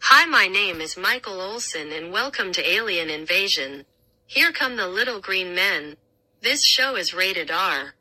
Hi, my name is Michael Olson and welcome to Alien Invasion. Here come the little green men. This show is rated R.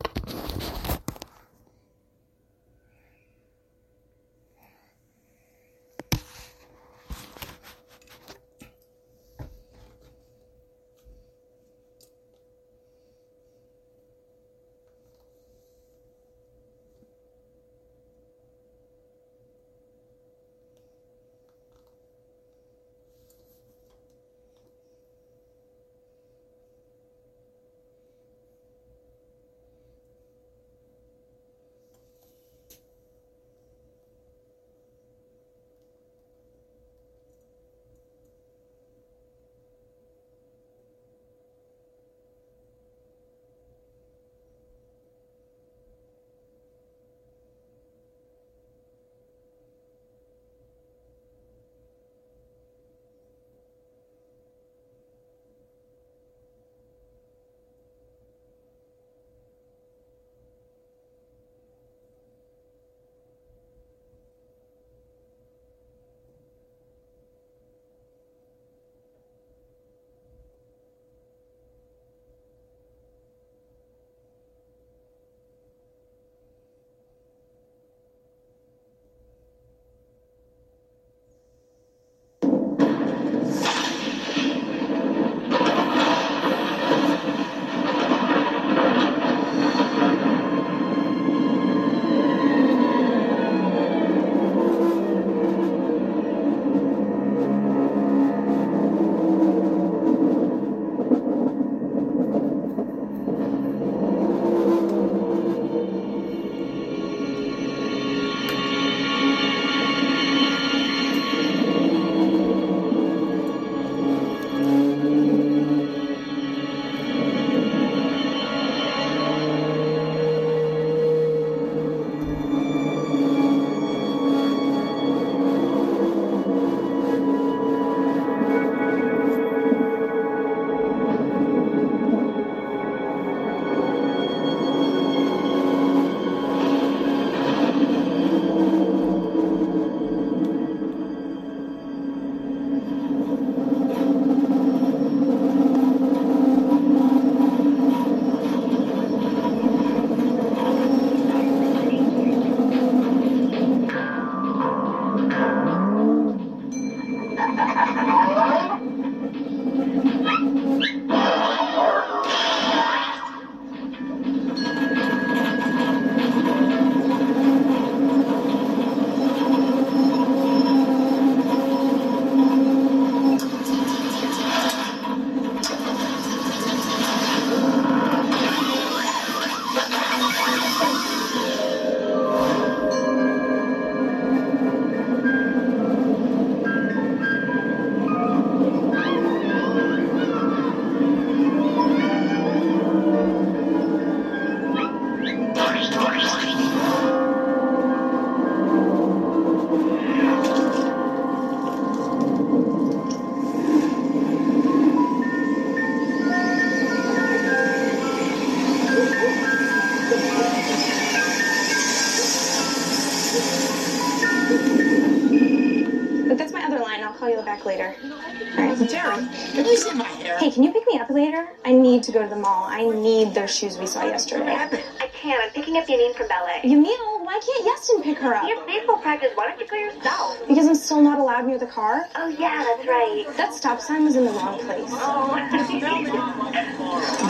need to go to the mall. I need those shoes we saw yesterday. I can't. I'm picking up Yanine from ballet. Yamil, why can't Yeston pick her up? He has baseball practice. Why don't you go yourself? Because I'm still not allowed near the car? Oh, yeah, that's right. That stop sign was in the wrong place. Oh.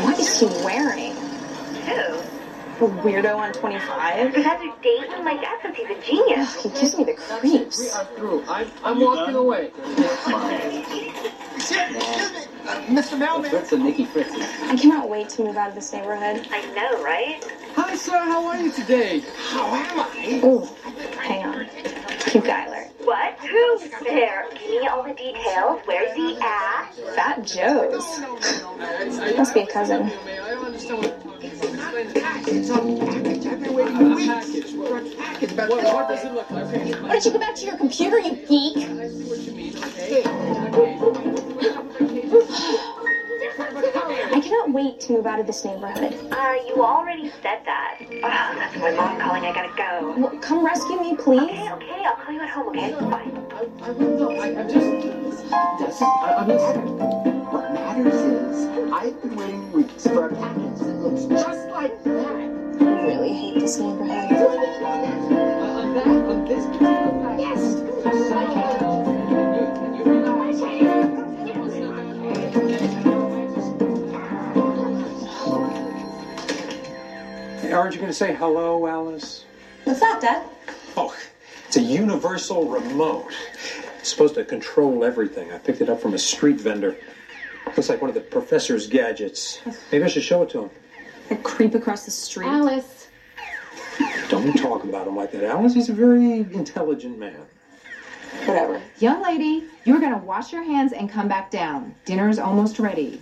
What is he wearing? Who? A weirdo on 25? Professor Dayton? My dad since he's a genius. Ugh, he gives me the creeps. We are through. I'm, I'm walking away. Mr. Melman. Fritz and Nikki Fritzy. I cannot wait to move out of this neighborhood. I know, right? Hi, sir. How are you today? How am I? Ooh, hang on. Cute guy alert. What? Who's there? Give me all the details. Where's he at? Fat Joe's. Must be a cousin. I don't understand what. It's a package. I've been waiting A weeks for a package. What, what does it look like? Why don't you go back to your computer, you geek? I see what you mean. Okay. Okay. I cannot wait wait to move out of this neighborhood. Uh, you already said that. Oh, that's my mom calling. I gotta go. Well, come rescue me, please. Okay, okay, I'll call you at home, okay? Bye. I, I will know. I, I'm just. Yes, I, I'm listening. What matters is, I've been waiting weeks for a package that looks just like that. I really hate this neighborhood. Uh, on that, on this particular package. Yes. Just aren't you going to say hello, Alice? What's that, Dad? Oh, it's a universal remote. It's supposed to control everything. I picked it up from a street vendor. Looks like one of the professor's gadgets. Maybe I should show it to him. A creep across the street. Alice. Don't talk about him like that, Alice. He's a very intelligent man. Whatever. Young lady, you're gonna wash your hands and come back down. Dinner's almost ready.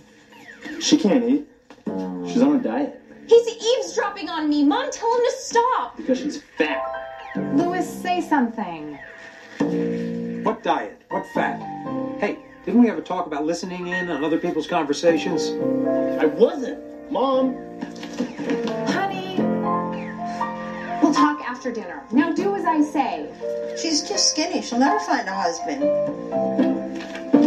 She can't eat. She's on a diet He's eavesdropping on me. Mom, tell him to stop. because she's fat. Louis, say something. What diet? What fat? Hey, didn't we have a talk about listening in on other people's conversations? I wasn't. Mom. Honey, we'll talk after dinner. Now do as I say. She's just skinny. She'll never find a husband.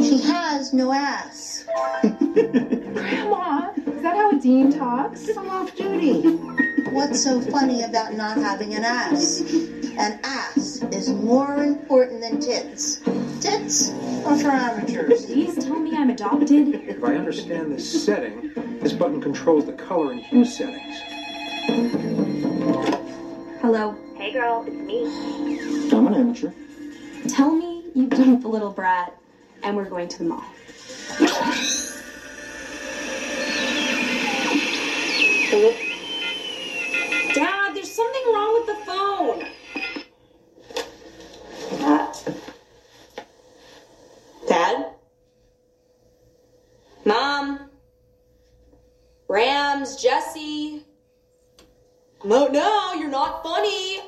She has no ass. Grandma, is that how a dean talks? I'm off duty. What's so funny about not having an ass? An ass is more important than tits. Tits are for amateurs. Please tell me I'm adopted. If I understand this setting, this button controls the color and hue settings. Hello. Hey, girl, it's me. I'm an amateur. Tell me you dumped the little brat and we're going to the mall. Dad, there's something wrong with the phone. Dad? Dad? Mom? Rams, Jesse? No, no, you're not funny.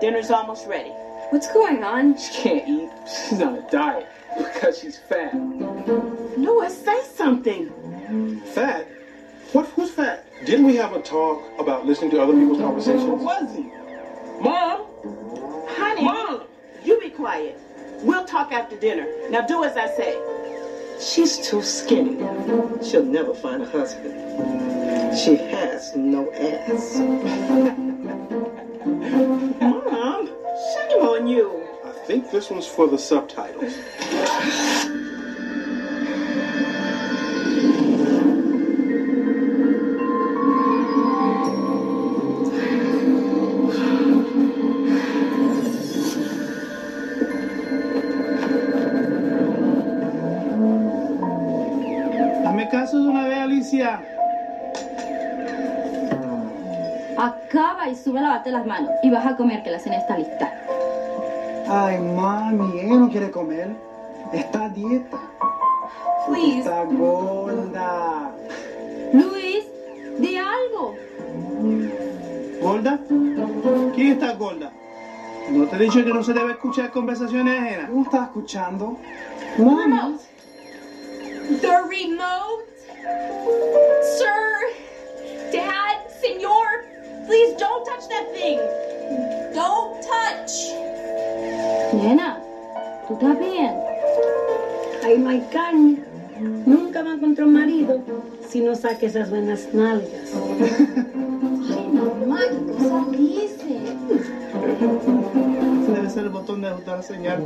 Dinner's almost ready. What's going on? She can't eat. She's on a diet because she's fat. Louis, say something. Fat? What? Who's fat? Didn't we have a talk about listening to other people's Who conversations? was he? Mom? Honey? Mom! You be quiet. We'll talk after dinner. Now do as I say. She's too skinny. She'll never find a husband. She has no ass. Mom, shame on you. I think this one's for the subtitles. Hazme una vez, Alicia. Acaba y sube a lavarte las manos. Y vas a comer, que la cena está lista. Ay, mami, ella no quiere comer. Está a dieta. Please. Está gorda. Luis, di algo. ¿Gorda? ¿Quién está gorda? ¿No te he dicho que no se debe escuchar conversaciones ajenas? ¿No estás escuchando? Mami. The remote? Sir? ¿Tú estás bien? Ay, my carne. Nunca va a encontrar un marido si no saque esas buenas nalgas. Ay, mamá, ¿qué cosa dice? Ese debe ser el botón de ajustar la señal.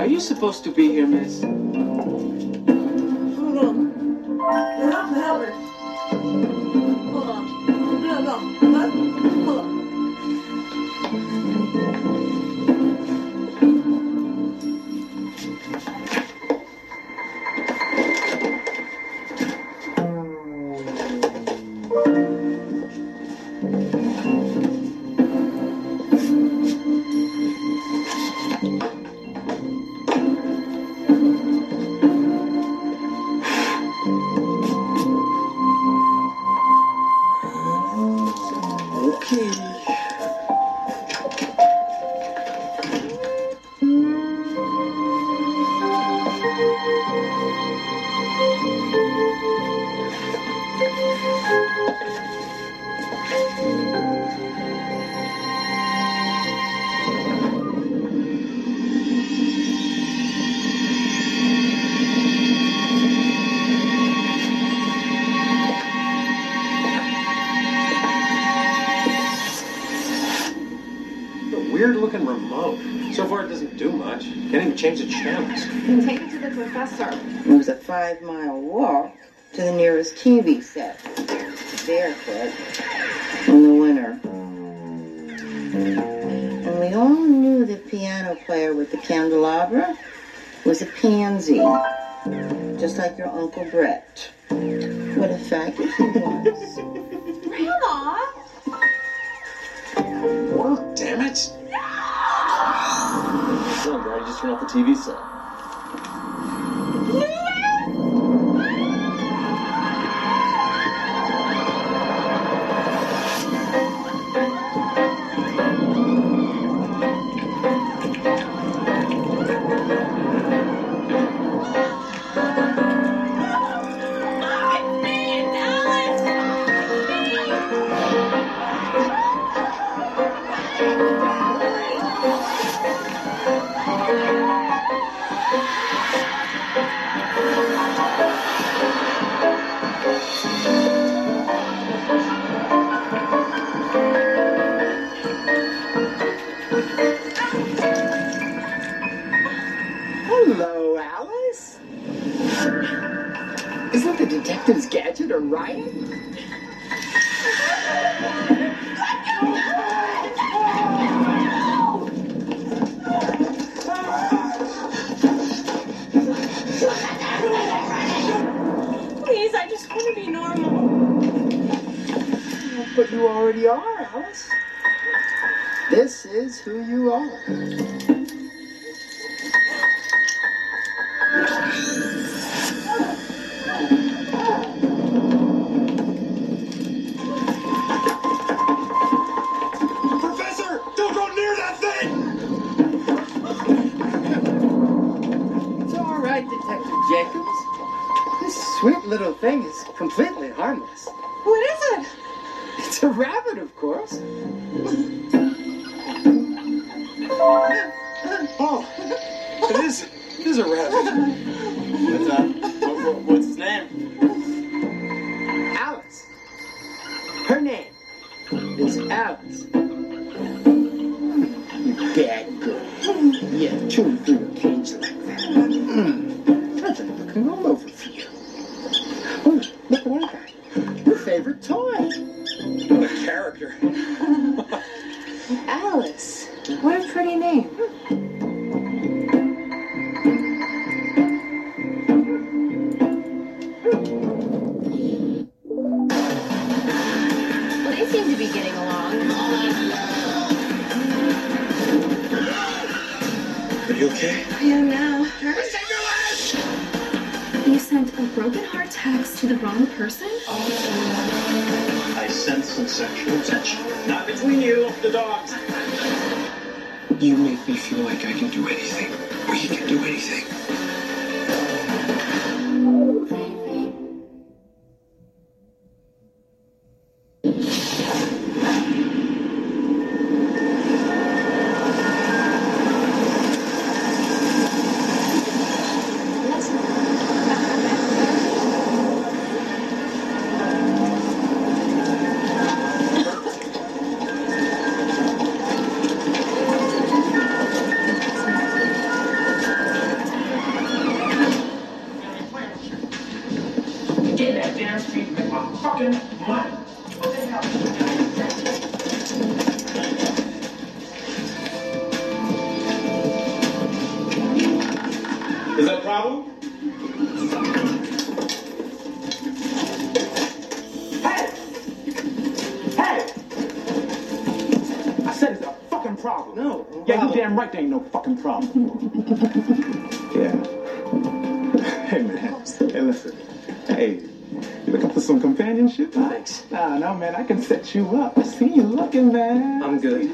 Are you supposed to be here, miss? Change the channels. Then take it to the professor. It was a five mile walk to the nearest TV set. Barefoot in the winter. And we all knew the piano player with the candelabra was a pansy. Just like your Uncle Brett. What a faggot he was. Grandma! Oh, damn it. Turn off the TV set. A? Please, I just want to be normal. But you already are, Alice. This is who you are. Jacobs. This sweet little thing is completely harmless. What is it? It's a rabbit, of course. Oh, it is. It is a rabbit. What's up? What, what, what's his name? Alice. Her name is Alice. You bad girl. Yeah, chewing through your cage like that. Mm. Looking all over for you. Oh, look what I got. Your favorite toy. What a character. Alice. What a pretty name. Sexual tension. Not between you, off the dogs. You make me feel like I can do anything. You up. I see you looking, man. I'm good.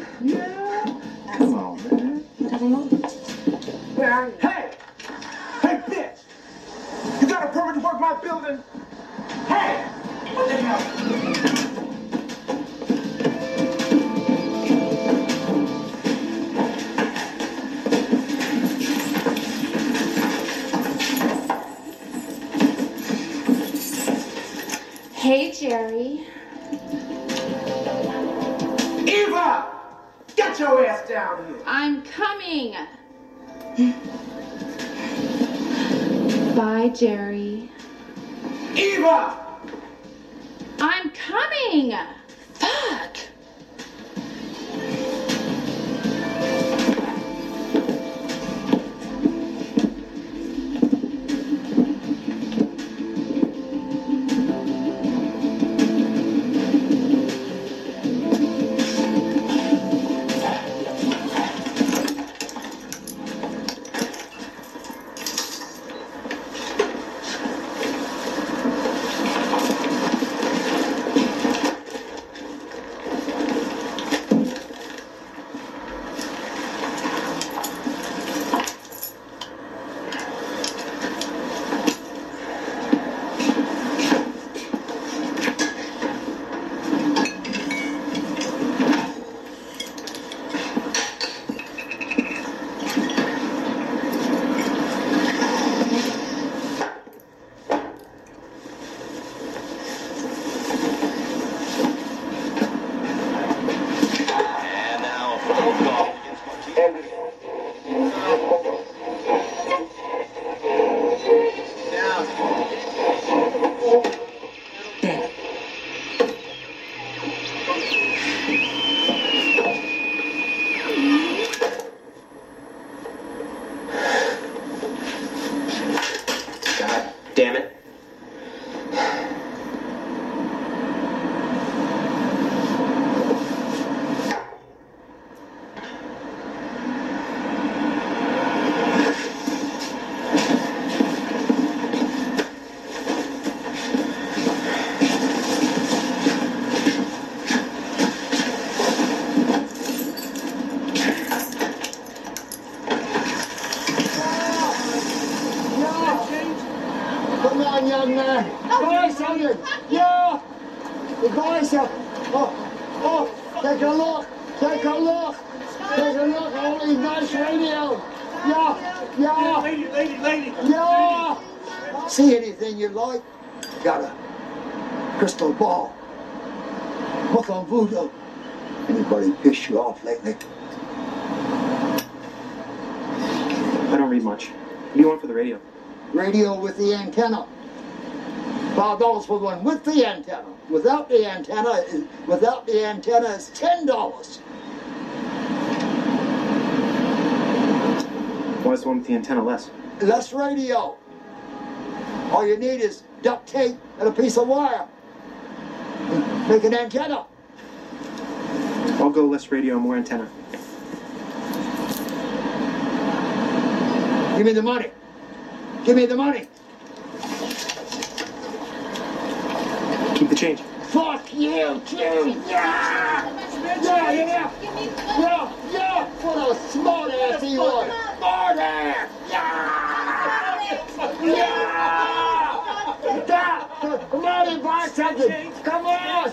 less. Less radio. All you need is duct tape and a piece of wire. Make an antenna. I'll go less radio, more antenna. Give me the money. Give me the money. Keep the change. Fuck you, too. Yeah. Yeah, yeah. Yeah, yeah. What a smart ass he was. Smart ass. Yeah. Yeah. Come on, in, bartender. Come on.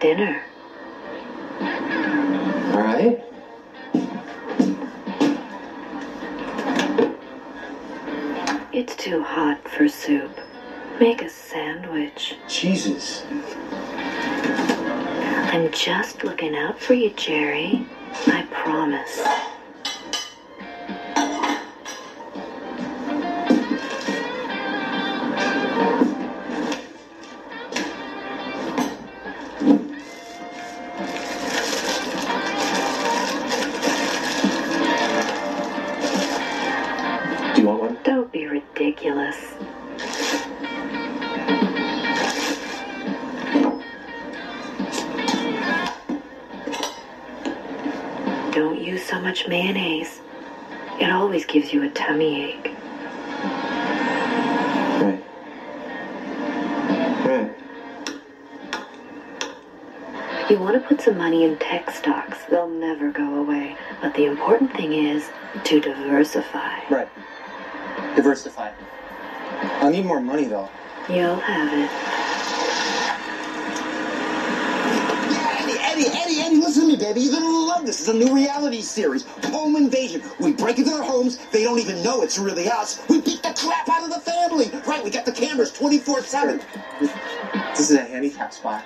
Dinner. All right. It's too hot for soup. Make a sandwich. Jesus. I'm just looking out for you, Jerry. I promise. To put some money in tech stocks. They'll never go away. But the important thing is to diversify. Right. Diversify. I'll need more money though. You'll have it. Eddie, Eddie, Eddie, Eddie, listen to me, baby. You're gonna love this. It's a new reality series, Home Invasion. We break into their homes. They don't even know it's really us. We beat the crap out of the family. Right? We got the cameras 24/7. This is a handicap spot.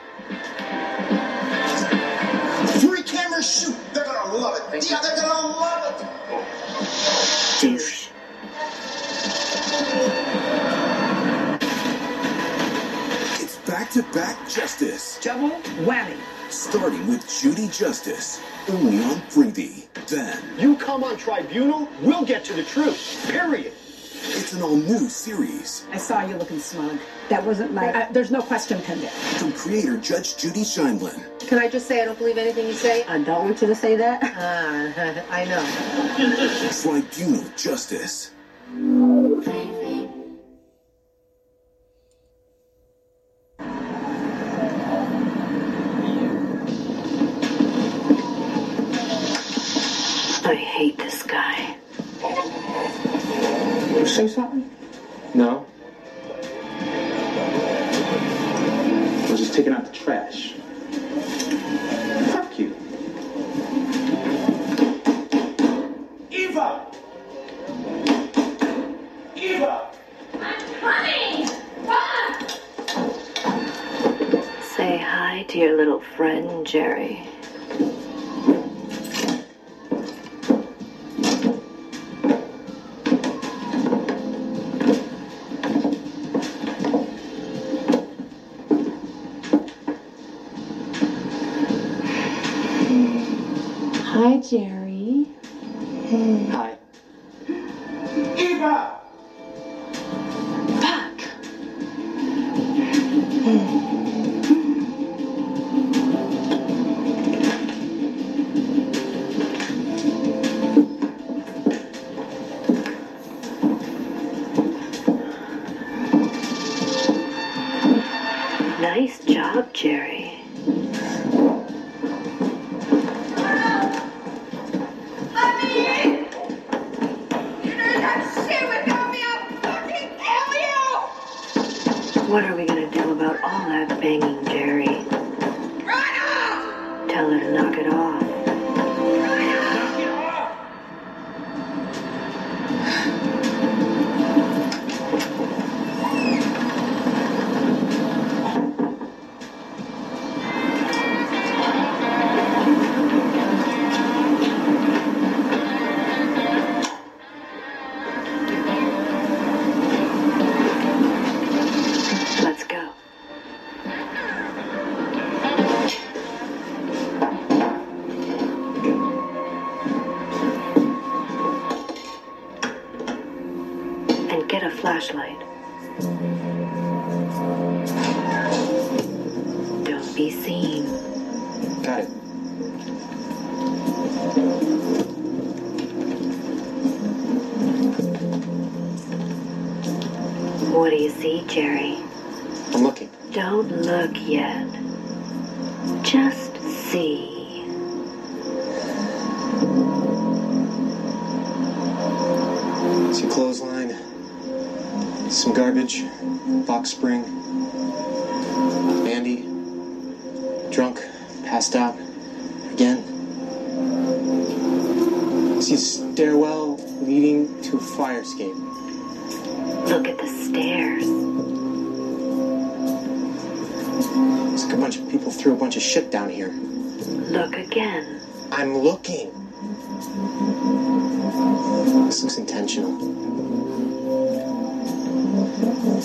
Shoot. They're gonna love it. Yeah, they're gonna love it. Douche. It's back-to-back justice. Double whammy. Starting with Judy Justice, only on Freevee. Then You come on tribunal, we'll get to the truth. Period. It's an all-new series I saw you looking smug. That wasn't my. Uh, there's no question pending. from creator Judge Judy Sheindlin. Can I just say I don't believe anything you say? I don't want you to say that. Ah, I know. Tribunal Justice.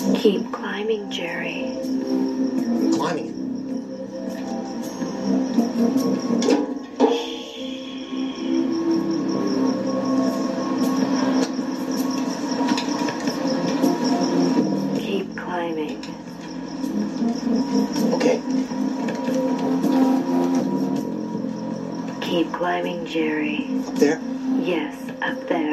Keep climbing, Jerry. Climbing. Keep climbing. Okay. Keep climbing, Jerry. Up there? Yes, up there.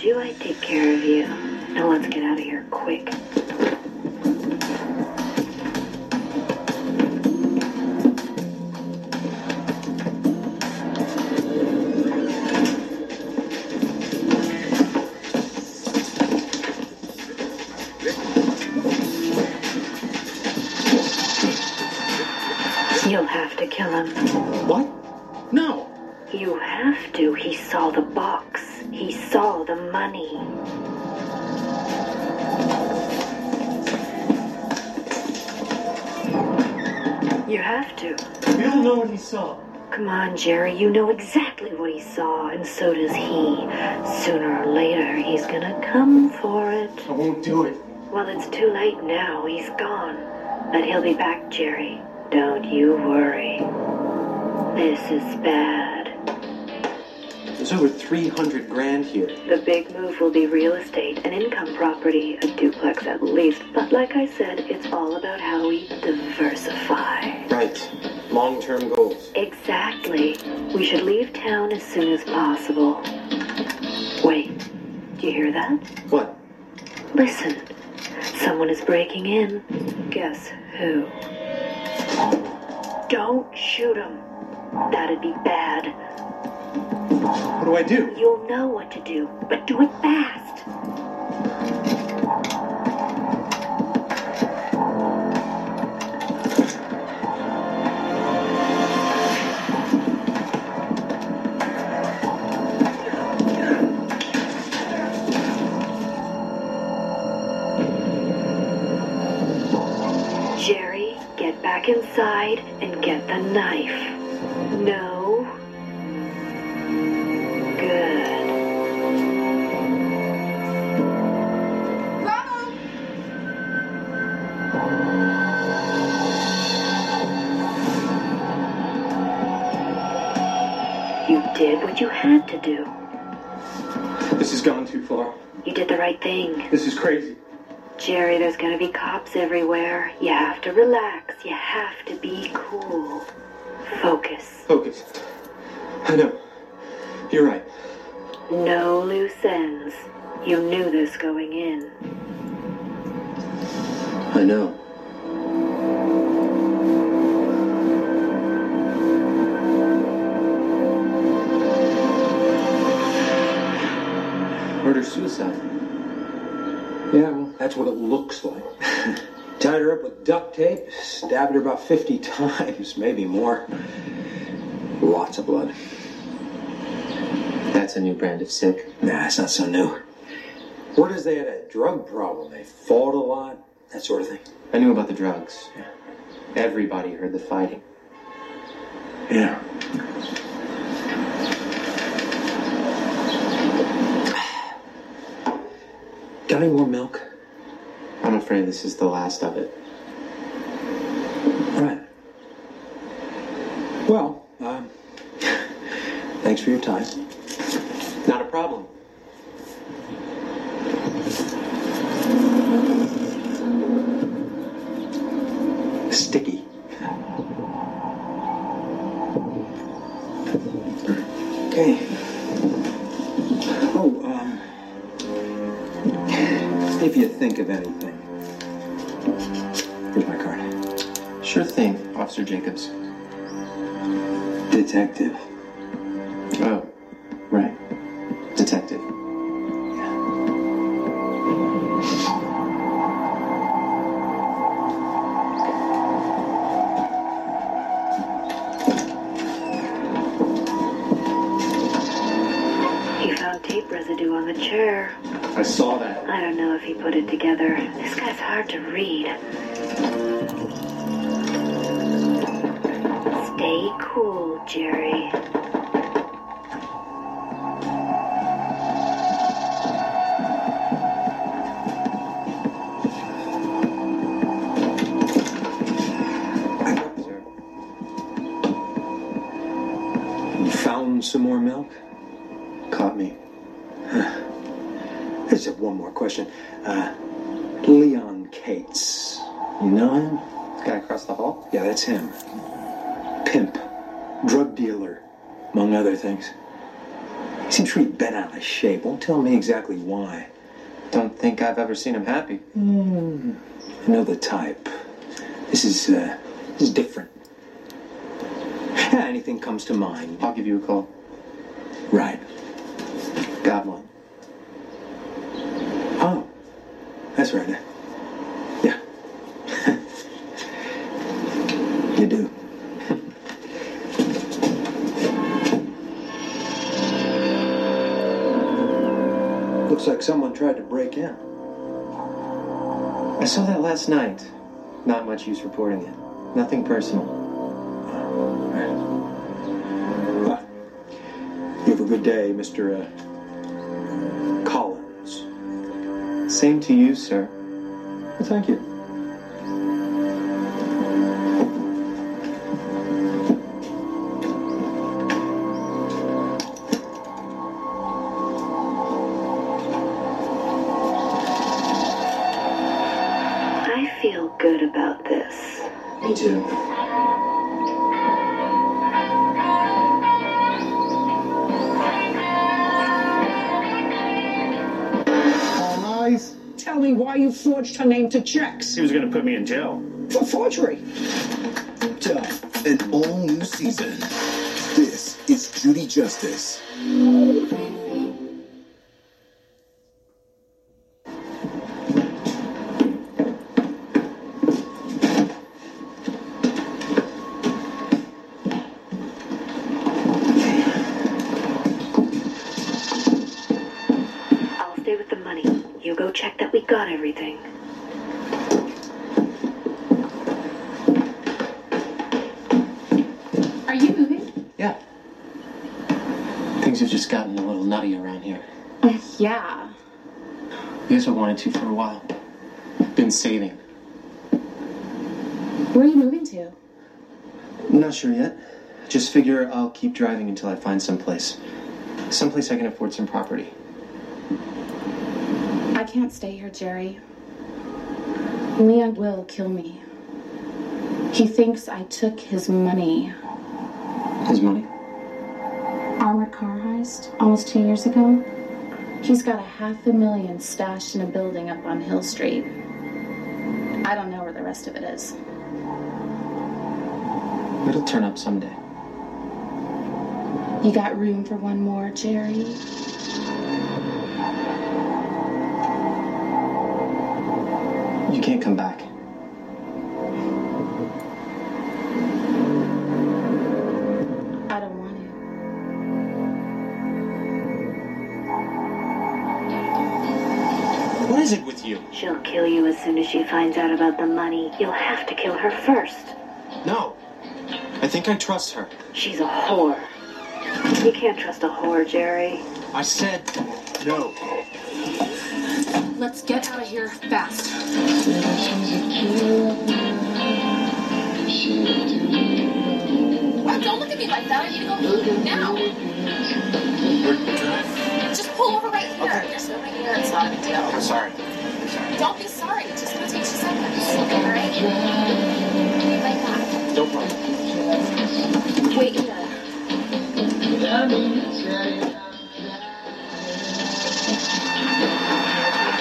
Told you I'd take care of you. Now let's get out of here quick. Jerry. You know exactly what he saw, and so does he. Sooner or later, he's gonna come for it. I won't do it. Well, it's too late now. He's gone. But he'll be back, Jerry. Don't you worry. This is bad. There's over 300 grand here. The big move will be real estate, an income property, a duplex at least. But like I said, it's all about how we diversify. Right. Long term goals. Exactly. We should leave town as soon as possible. Wait, do you hear that? What? Listen. Someone is breaking in. Guess who? Oh. Don't shoot him. That'd be bad. What do I do? You'll know what to do, but do it fast. Jerry, get back inside and get the knife. No. Did what you had to do. This has gone too far. You did the right thing. This is crazy. Jerry, there's gonna be cops everywhere. You have to relax. You have to be cool. Focus. Focus. I know. You're right. No loose ends. You knew this going in. I know. Murder suicide. Yeah, well, that's what it looks like. Tied her up with duct tape, stabbed her about 50 times, maybe more. Lots of blood. That's a new brand of sick. Nah, it's not so new. Word is they had a drug problem. They fought a lot, that sort of thing. I knew about the drugs. Yeah. Everybody heard the fighting. Yeah. Got any more milk? I'm afraid this is the last of it. Right. Well, um, thanks for your time. Not a problem. Detective. Of shape. Won't tell me exactly why. Don't think I've ever seen him happy. Hmm. I know the type. This is, uh, this is different. Anything comes to mind. I'll give you a call. Right. Got one. Tried to break in. I saw that last night. Not much use reporting it. Nothing personal. You have a good day, Mr. Uh, Collins. Same to you, sir. Well, thank you. Her name to checks. He was going to put me in jail. For forgery. Tough, an all new season. This is Judy Justice. I'll stay with the money. You go check that we got everything. Things just gotten a little nutty around here. Yeah. Guys have wanted to for a while. Been saving. Where are you moving to? Not sure yet. Just figure I'll keep driving until I find someplace. Someplace I can afford some property. I can't stay here, Jerry. Leon will kill me. He thinks I took his money. His money? Almost two years ago. He's got a half a million stashed in a building up on Hill Street. I don't know where the rest of it is. It'll turn up someday. You got room for one more, Jerry? You can't come back. Soon as she finds out about the money. You'll have to kill her first. No. I think I trust her. She's a whore. You can't trust a whore, Jerry. I said no. Let's get out of here fast. Wow, don't look at me like that. I need to go now. Just pull over right here. You're so right here. It's not a big deal. I'm sorry. Don't be sorry. It's just gonna take you seconds. All right? Like that. Don't worry. Wait here.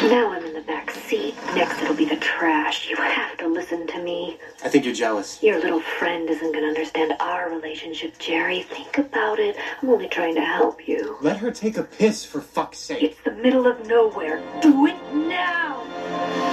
Now I'm in the back seat. Next it'll be the trash. You have to listen to me. I think you're jealous. Your little friend isn't going to understand our relationship, Jerry. Think about it. I'm only trying to help you. Let her take a piss for fuck's sake. It's the middle of nowhere. Do it now.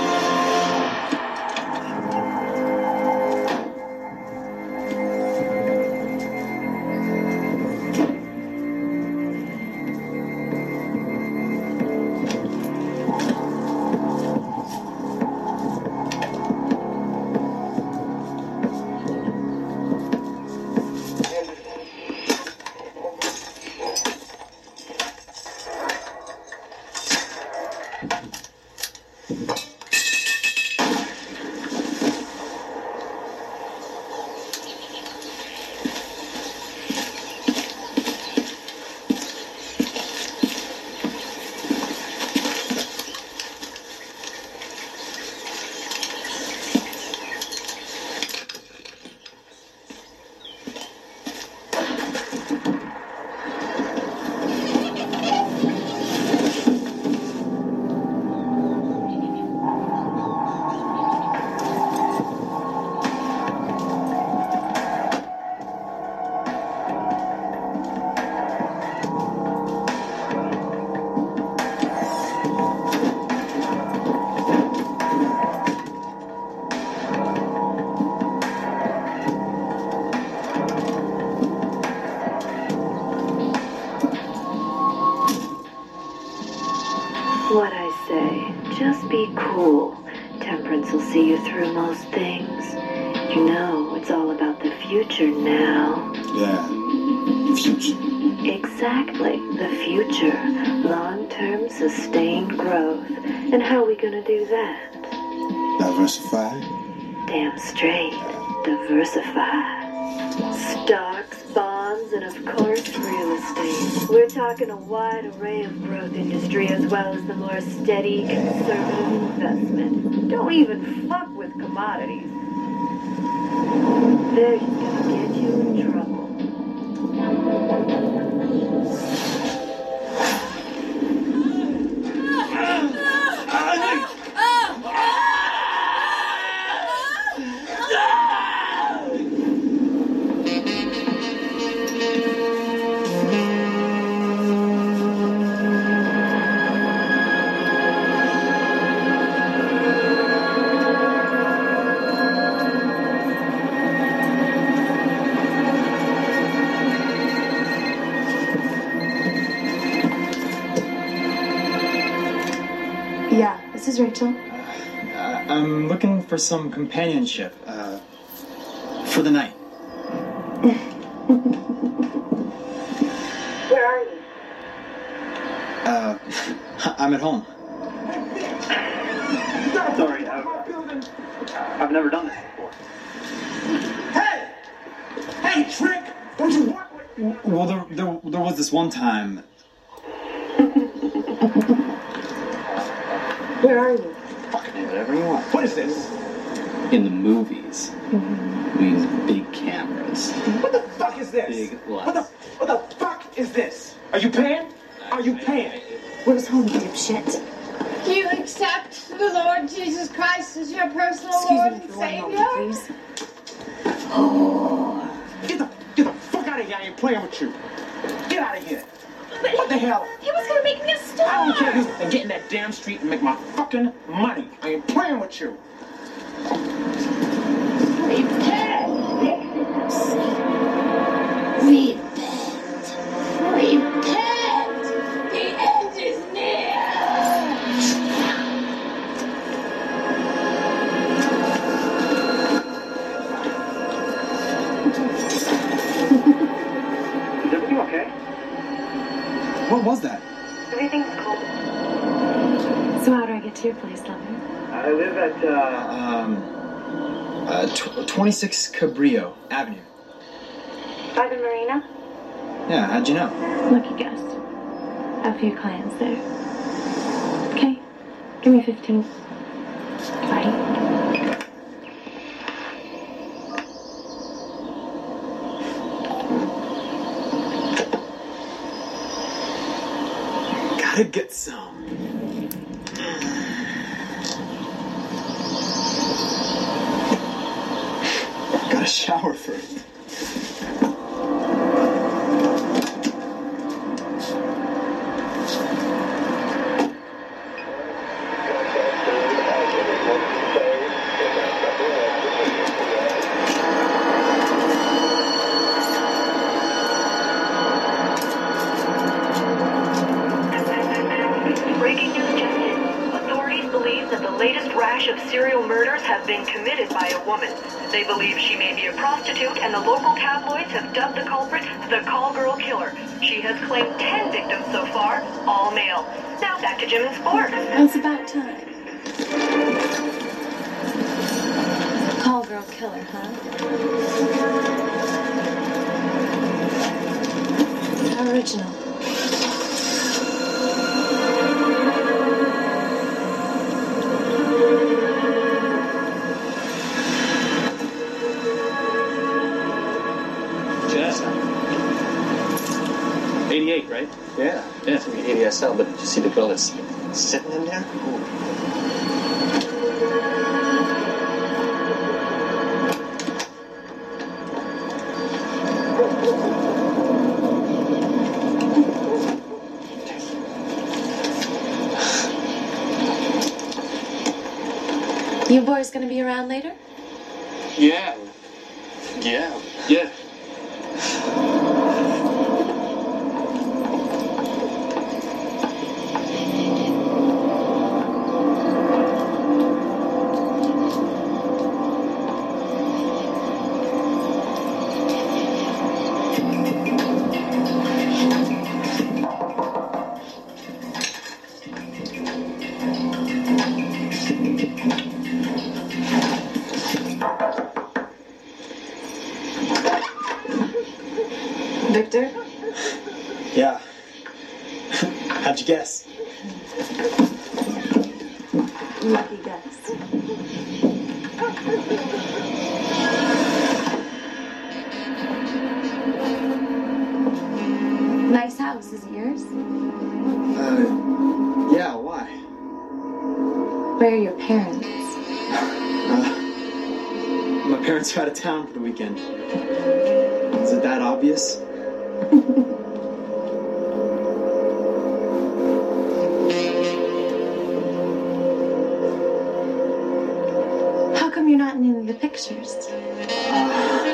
commodities. There you go. for some companionship. What was that? Everything's cool. So how do I get to your place, lover? I live at, uh, um, uh, tw 26 Cabrillo Avenue. By the marina? Yeah, how'd you know? Lucky guess. A few clients there. Okay, give me 15. Bye. gotta get some. Gotta shower first. You're not in any of the pictures?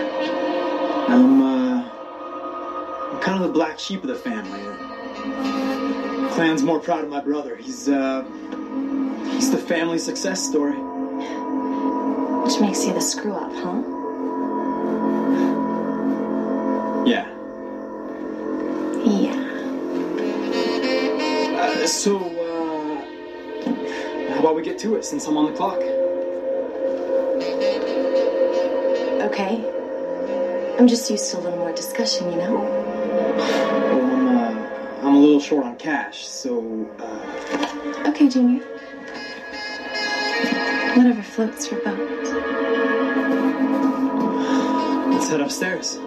I'm, uh, I'm kind of the black sheep of the family. Clan's more proud of my brother. He's, uh, he's the family success story. Which makes you the screw up, huh? Yeah. Yeah. Uh, so, uh, how about we get to it since I'm on the clock? Okay. I'm just used to a little more discussion, you know? Well, I'm, uh, I'm a little short on cash, so, uh, Okay, Junior. Whatever floats your boat. let's head upstairs.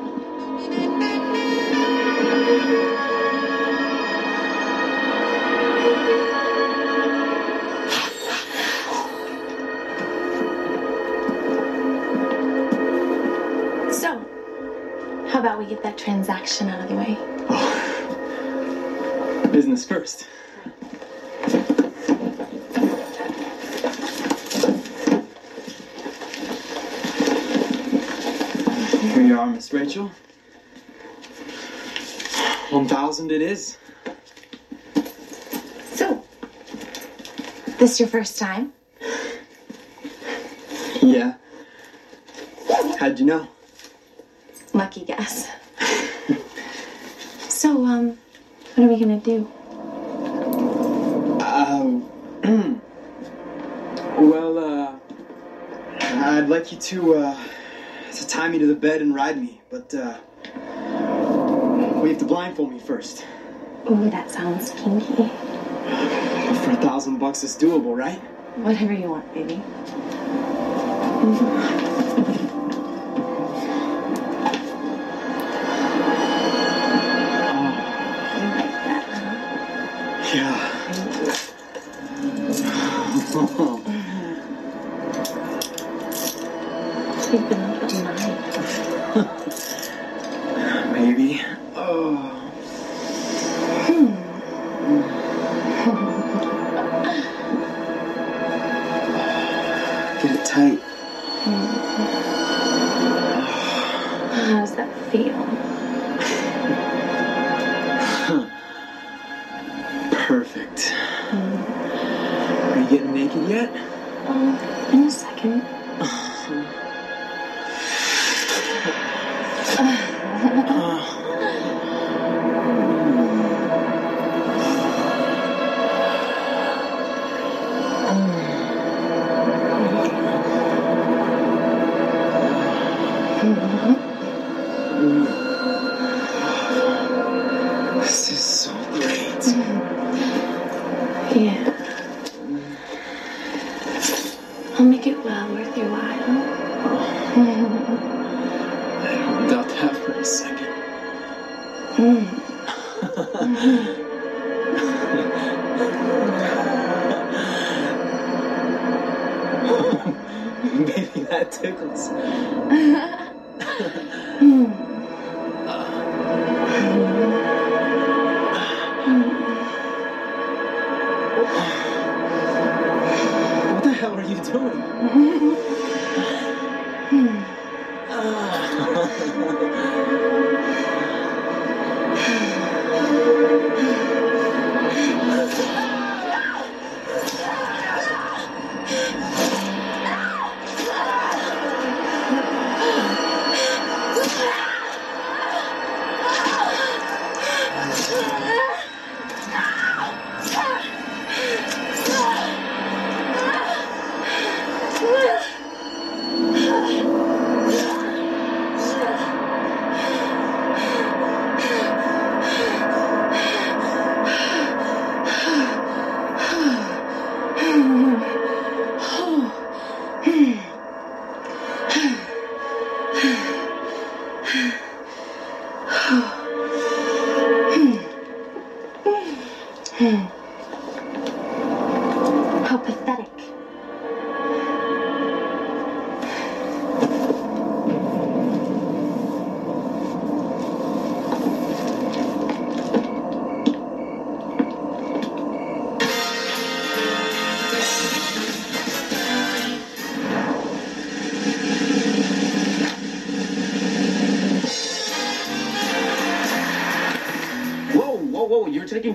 About we get that transaction out of the way? Oh. Business first. Here you are, Miss Rachel. One thousand it is. So, this your first time? Yeah. How'd you know? Lucky guess. so, um, what are we gonna do? Um. well, uh, I'd like you to uh, to tie me to the bed and ride me, but uh, we have to blindfold me first. Ooh, that sounds kinky. For a thousand bucks, it's doable, right? Whatever you want, baby. Make it well worth your while. I don't doubt that for a second. Maybe that tickles.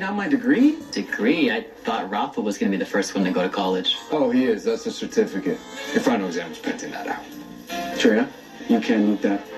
Down my degree? Degree? I thought Rafa was going to be the first one to go to college. Oh, he is. That's a certificate. Your final exam was printing that out. Treya, you can move that.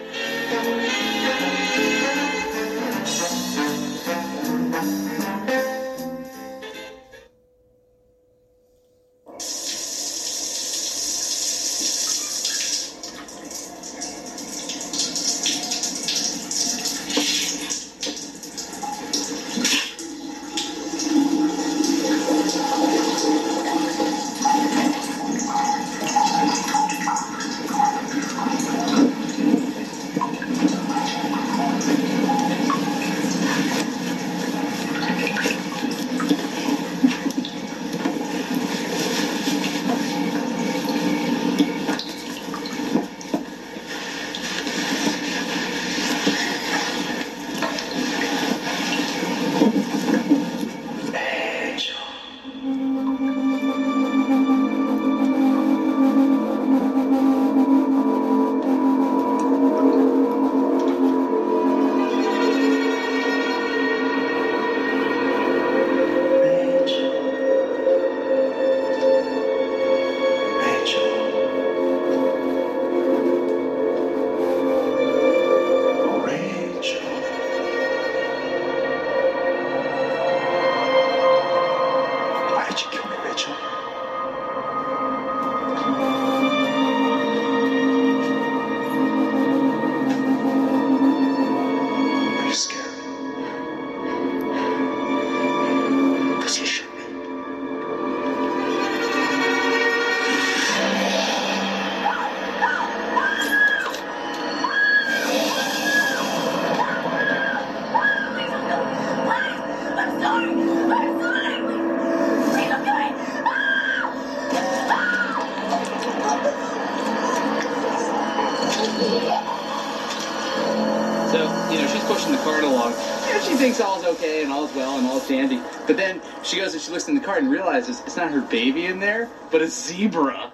Dandy. But then she goes and she looks in the cart and realizes it's not her baby in there, but a zebra.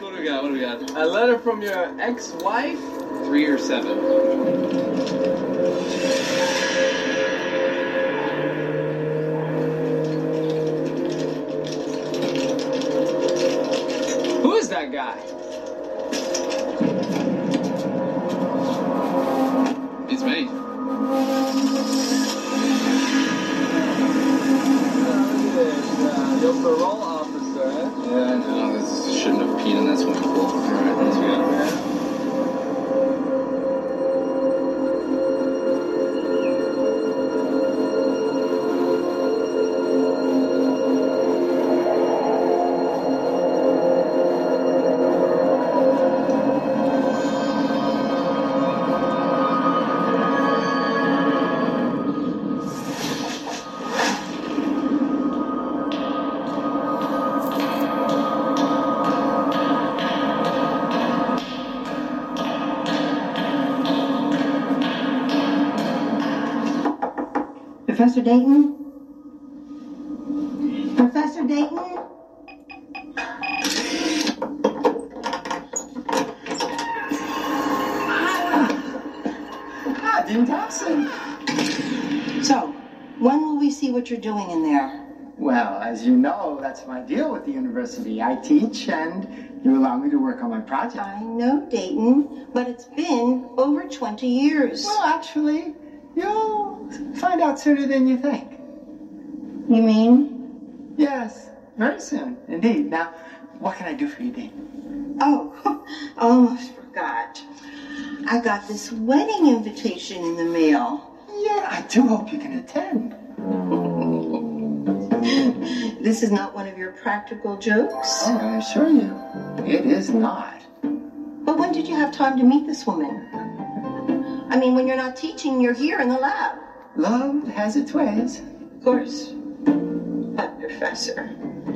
what do we got? What do we got? A letter from your ex-wife? Three or seven? Professor Dayton? Professor Dayton? Ah, Dean Thompson. So, when will we see what you're doing in there? Well, as you know, that's my deal with the university. I teach and you allow me to work on my project. I know, Dayton, but it's been over 20 years. Well, actually, you'll find out sooner than you think. You mean? Yes, very soon, indeed. Now, what can I do for you, Dean? Oh, I almost forgot. I got this wedding invitation in the mail. Yeah, I do hope you can attend. This is not one of your practical jokes. Oh, I assure you, it is not. But when did you have time to meet this woman? I mean, when you're not teaching, you're here in the lab. Love has its ways. Of course. But, Professor,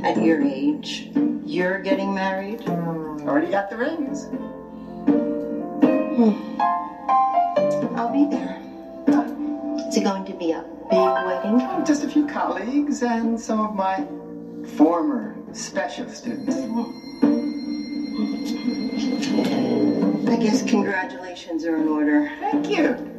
at your age, you're getting married? Already got the rings. Hmm. I'll be there. Is it going to be a big wedding? Just a few colleagues and some of my former special students. I guess congratulations are in order. Thank you.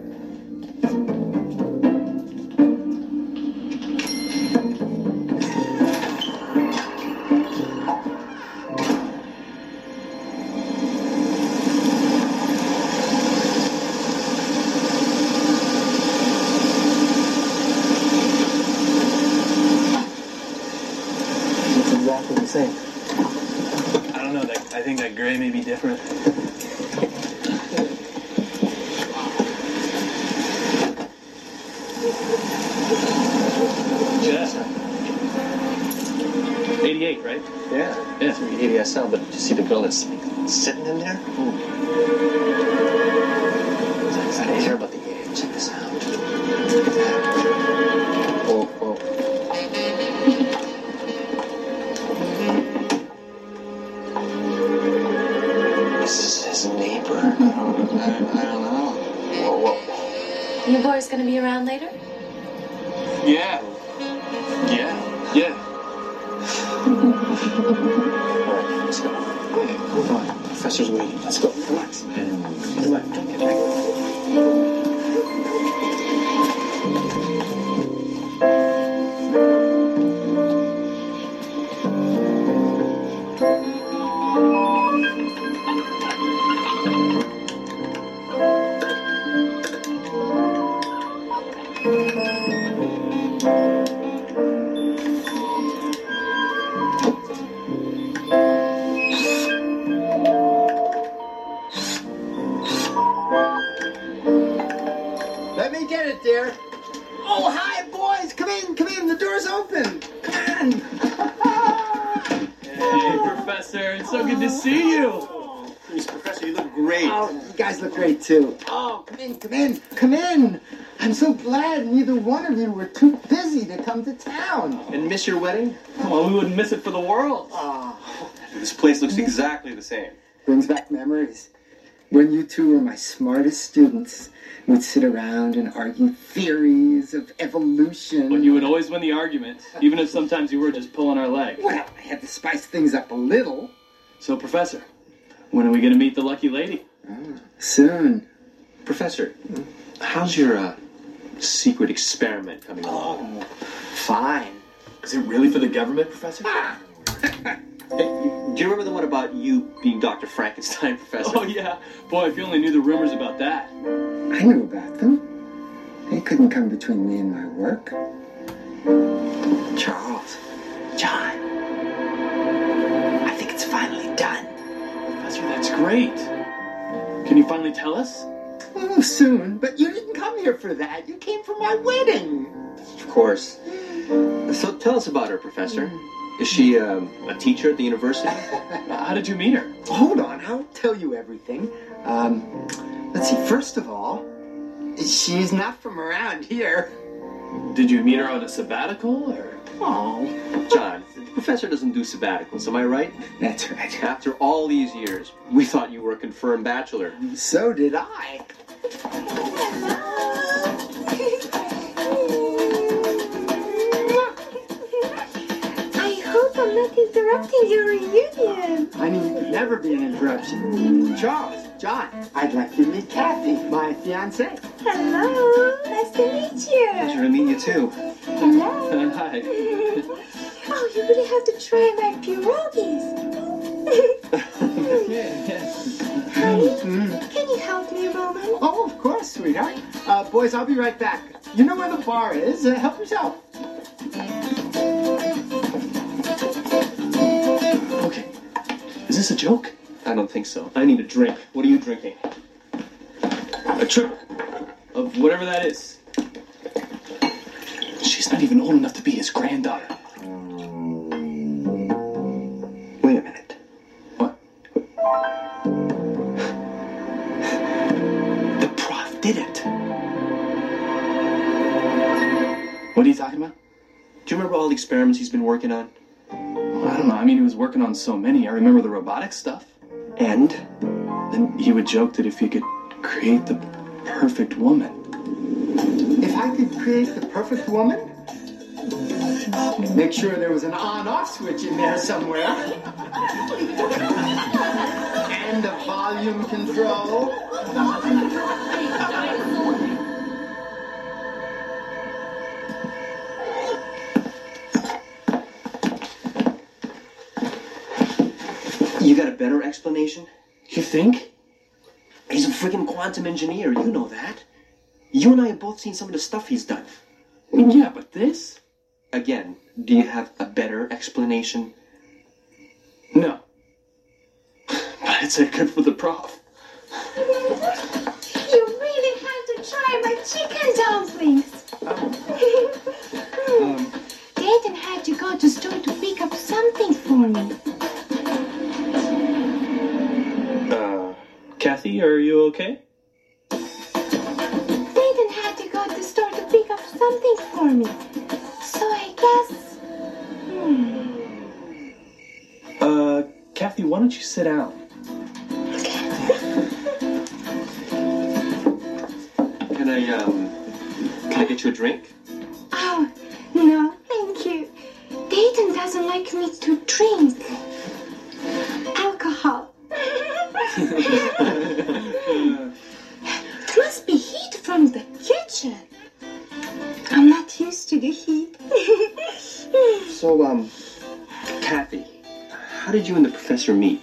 The same. Brings back memories. When you two were my smartest students, we'd sit around and argue theories of evolution. But you would always win the argument, even if sometimes you were just pulling our leg. Well, I had to spice things up a little. So, Professor, when are we going to meet the lucky lady? Soon. Professor, how's your uh, secret experiment coming along? Fine. Is it really for the government, Professor? You- do you remember the one about you being Dr. Frankenstein, Professor? Oh, yeah. Boy, if you only knew the rumors about that. I knew about them. They couldn't come between me and my work. Charles, John, I think it's finally done. Professor, that's great. Can you finally tell us? Oh, soon, but you didn't come here for that. You came for my wedding. Of course. So tell us about her, Professor. Hmm. Is she um, a teacher at the university? How did you meet her? Hold on, I'll tell you everything. Um, let's see. First of all, she's not from around here. Did you meet her on a sabbatical, or? Oh, John, the professor doesn't do sabbaticals, am I right? That's right. After all these years, we thought you were a confirmed bachelor. So did I. interrupting your reunion. I mean, never be an interruption. Charles, John, I'd like to meet Kathy, my fiance. Hello. Nice to meet you. Pleasure to meet you too. Hello. Hi. Oh, you really have to try my pierogies. Honey, can you help me a moment? Oh, of course, sweetheart. Uh, boys, I'll be right back. You know where the bar is. Uh, help yourself. Is this a joke? I don't think so. I need a drink. What are you drinking? A trip of whatever that is. She's not even old enough to be his granddaughter. Wait a minute. What? The prof did it. What are you talking about? Do you remember all the experiments he's been working on? I don't know. I mean, he was working on so many. I remember the robotic stuff. And? Then he would joke that if he could create the perfect woman. If I could create the perfect woman, make sure there was an on-off switch in there somewhere, and a volume control. Better explanation? You think? He's a friggin' quantum engineer. You know that. You and I have both seen some of the stuff he's done. Yeah, but this? Again, do you have a better explanation? No. But it's a good for the prof. You really have to try my chicken dumplings. Hmm. Dayton had to go to store to pick up something for me. Kathy, are you okay? Dayton had to go to the store to pick up something for me. So I guess. Hmm. Uh, Kathy, why don't you sit down? Can I, um, can I get you a drink? Oh, no, thank you. Dayton doesn't like me to drink alcohol. It must be heat from the kitchen. I'm not used to the heat. So, um, Kathy, how did you and the professor meet?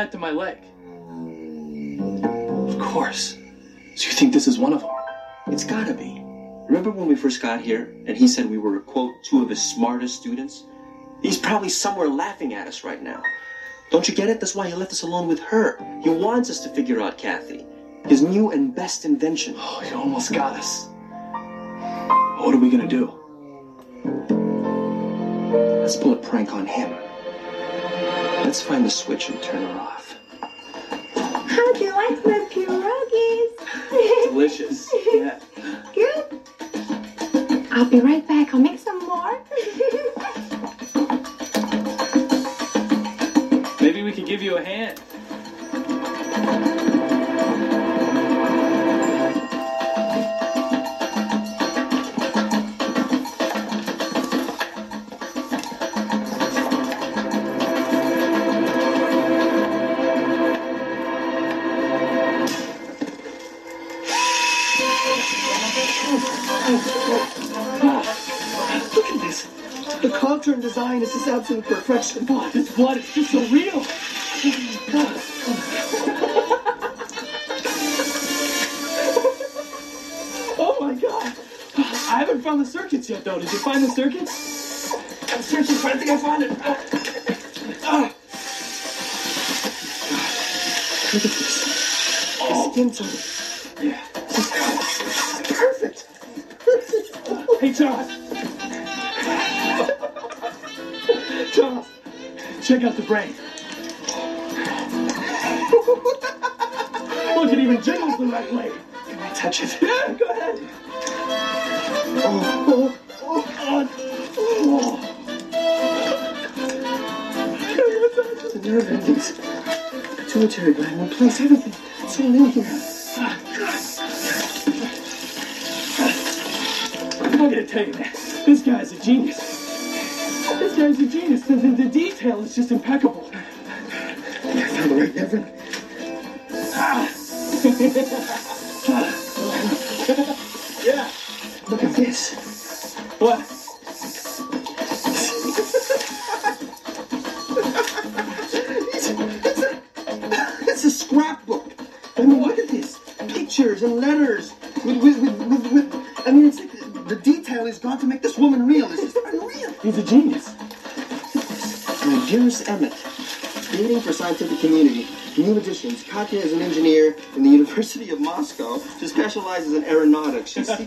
That to my leg. Of course. So you think this is one of them? It's gotta be. Remember when we first got here and he said we were, quote, two of his smartest students? He's probably somewhere laughing at us right now. Don't you get it? That's why he left us alone with her. He wants us to figure out Kathy. His new and best invention. Oh, he almost got us. What are we gonna do? Let's pull a prank on him. Let's find the switch and turn her off. How do you like my pierogies? Delicious. Yeah. Good. I'll be right back. I'll make some more. Maybe we could give you a hand. Contour and is absolute perfection. Oh, this blood is just so real. Oh my god. I haven't found the circuits yet, though. Did you find the circuits?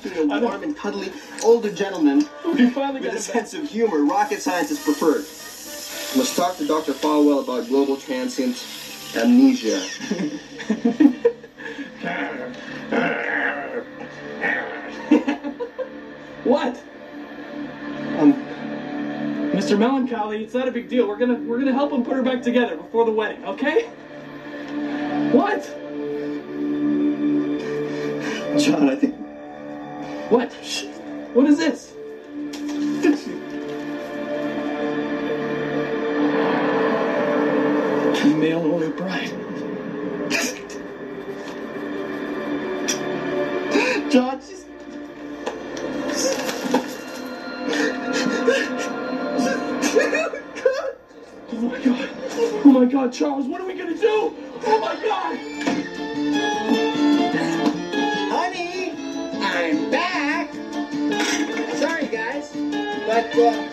Seeking a warm and cuddly older gentleman We finally with got a it. sense of humor. Rocket science is preferred. Must talk to Dr. Falwell about global transient amnesia. What? Um, Mr. Melancholy, it's not a big deal. We're gonna we're gonna help him put her back together before the wedding, okay? Charles, what are we gonna do? Oh my god! Honey, I'm back. Sorry, guys, but uh,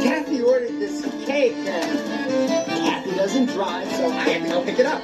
Kathy ordered this cake. Uh, Kathy doesn't drive, so I had to go pick it up.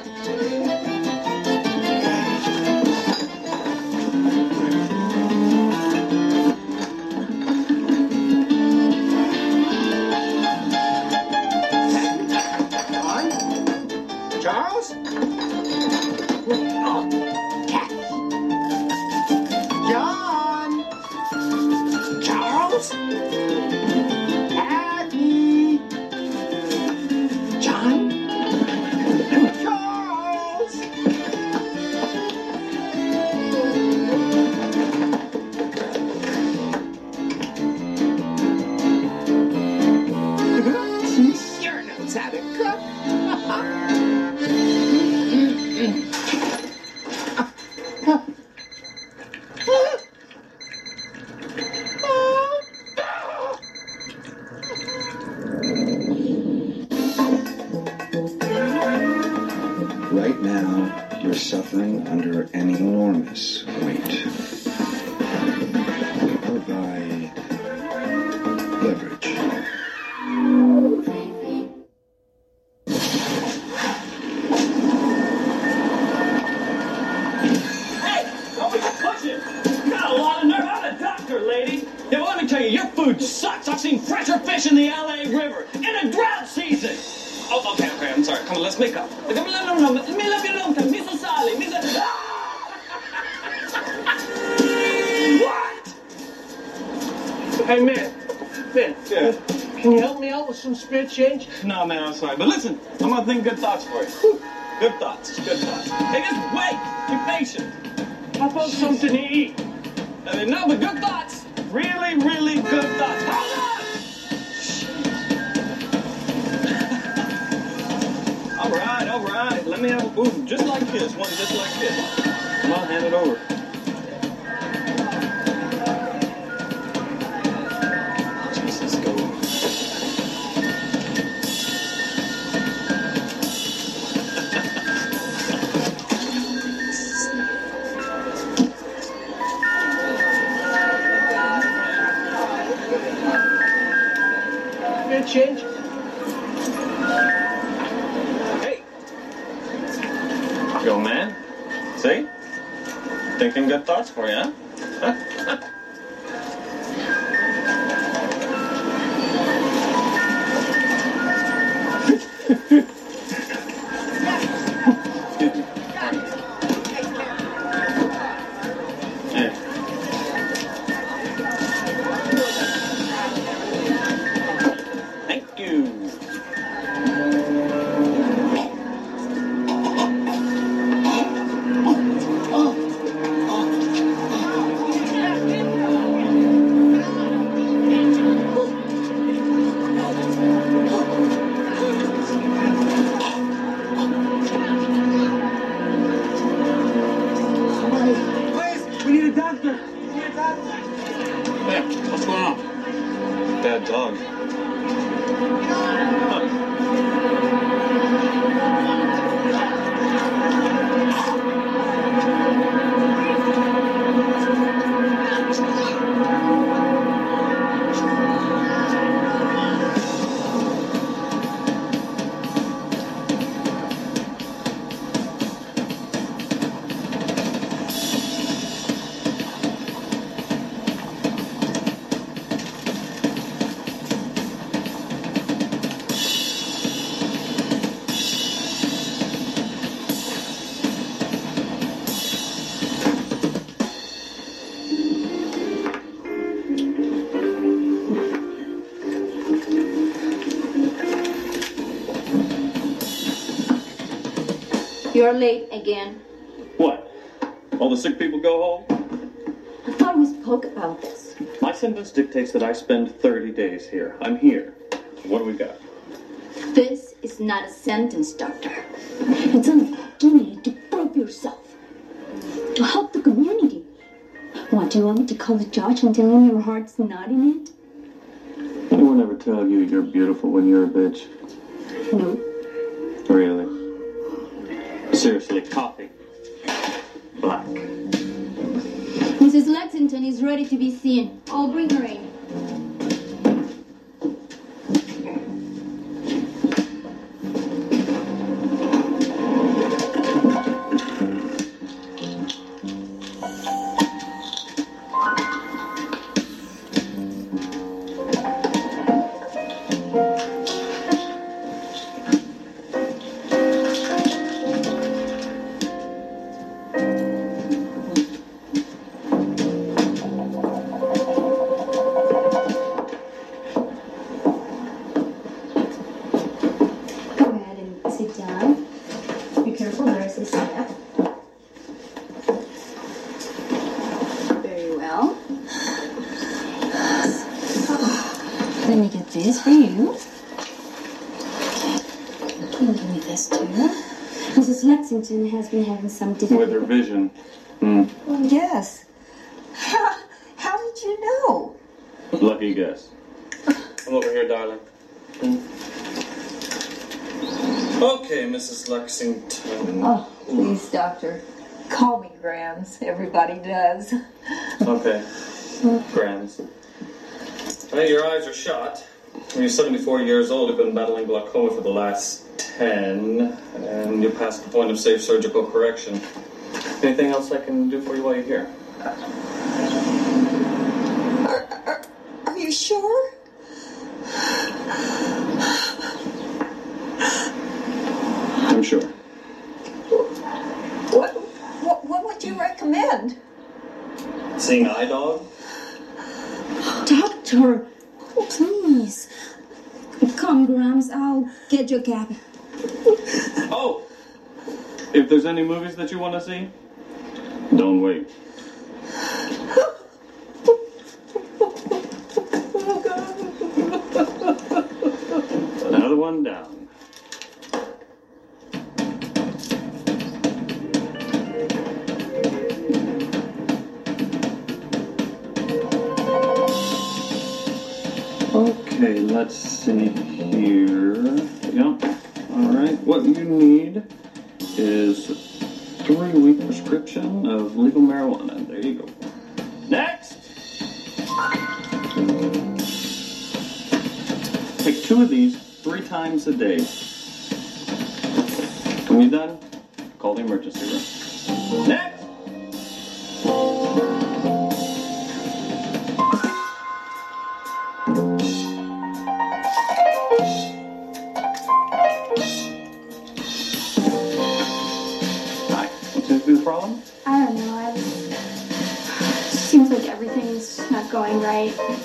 you. You're late again. What? All the sick people go home? I thought we spoke about this. My sentence dictates that I spend 30 days here. I'm here. What do we got? This is not a sentence, Doctor. It's an opportunity to prove yourself, to help the community. What, do you want me to call the judge and tell him your heart's not in it? Anyone ever tell you you're beautiful when you're a bitch? No. to be seen. I'll bring her in. Lexington has been having some difficulty. With her vision. Hmm. Oh, yes. How, how did you know? Lucky guess. Come over here, darling. Okay, Mrs. Lexington. Oh, please, Doctor. Call me Grams. Everybody does. Okay. Grams. Hey, your eyes are shot. When you're 74 years old, you've been battling glaucoma for the last 10, and you're past the point of safe surgical correction. Anything else I can do for you while you're here? Are you sure? I'm sure. What, what, what would you recommend? Seeing eye dog? Doctor, please. Come, Grams, I'll get your cab. Oh! If there's any movies that you want to see, don't wait. Another one down. Let's see here. Yep. All right. What you need is three-week prescription of legal marijuana. There you go. Next. Take two of these three times a day. When you're done, call the emergency room. Next. Thank you.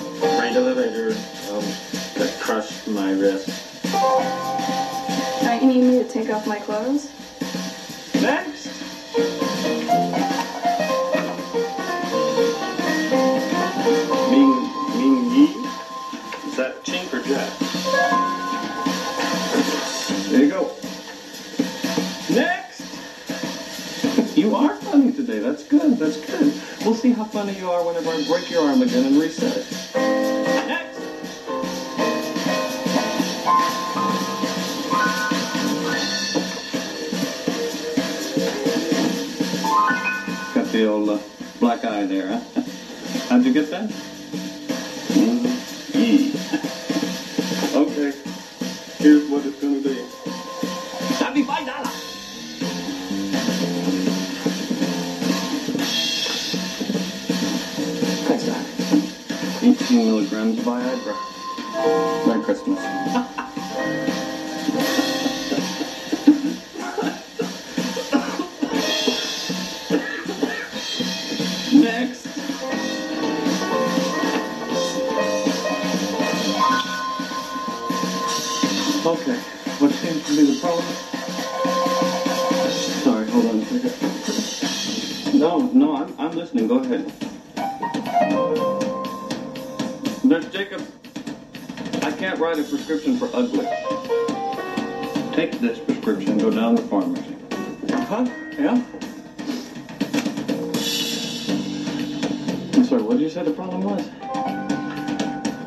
What did you say the problem was?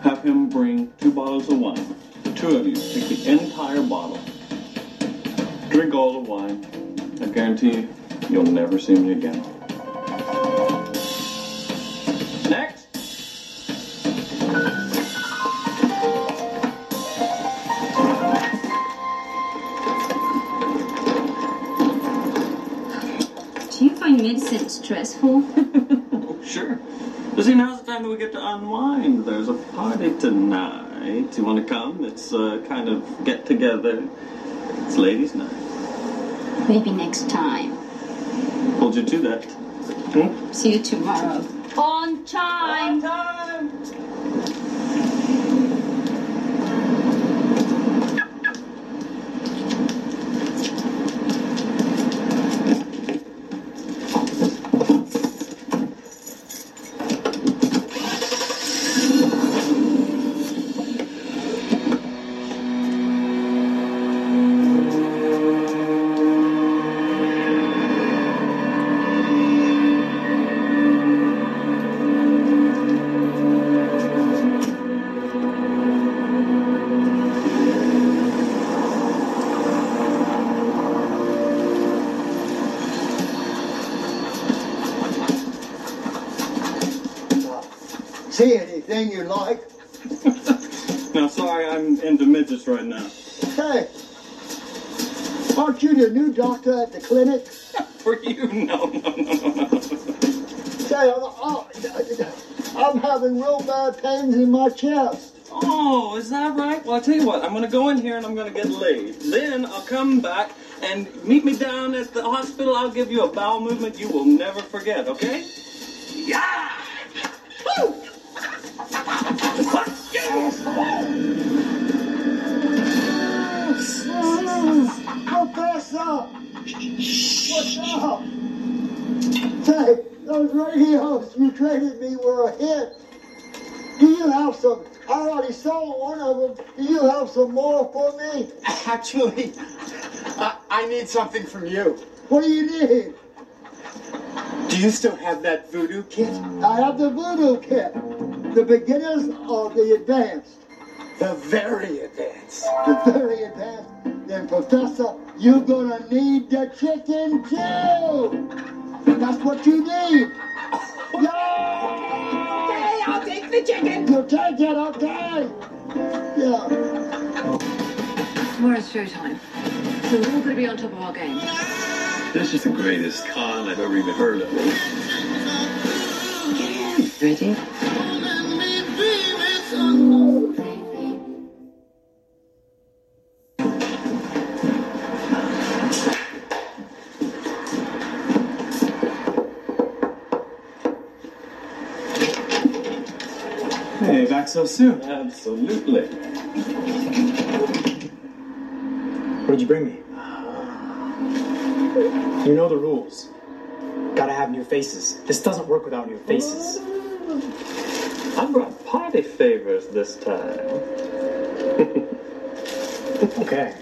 Have him bring two bottles of wine. The two of you, take the entire bottle. Drink all the wine. I guarantee you, you'll never see me again. Next. Do you find medicine stressful? Sure. But see, now's the time that we get to unwind. There's a party tonight. You want to come? It's uh, kind of get together. It's ladies' night. Maybe next time. Hold you to that. Hmm? See you tomorrow. On time. See you like? No, sorry, I'm into midgets right now. Hey, aren't you the new doctor at the clinic? For you, no, no, no, no, no. Say, I'm, I'm, I'm having real bad pains in my chest. Oh, is that right? Well, I'll tell you what, I'm gonna go in here and I'm gonna get laid. Then I'll come back and meet me down at the hospital. I'll give you a bowel movement you will never forget, okay? Yeah! Woo! Professor! What's up? Say, those radios you traded me were a hit. Do you have some? I already sold one of them. Do you have some more for me? Actually, I, I need something from you. What do you need? Do you still have that voodoo kit? I have the voodoo kit. The beginners or the advanced? The very advanced. The very advanced. Then, Professor, you're gonna need the chicken too. That's what you need. Yeah! Okay, I'll take the chicken. You take it, okay? Yeah. Tomorrow's showtime. So we're all going to be on top of our game. This is the greatest con I've ever even heard of. Ready? Hey, back so soon. Absolutely. What did you bring me? You know the rules. Gotta have new faces. This doesn't work without new faces. I brought party favors this time. Okay.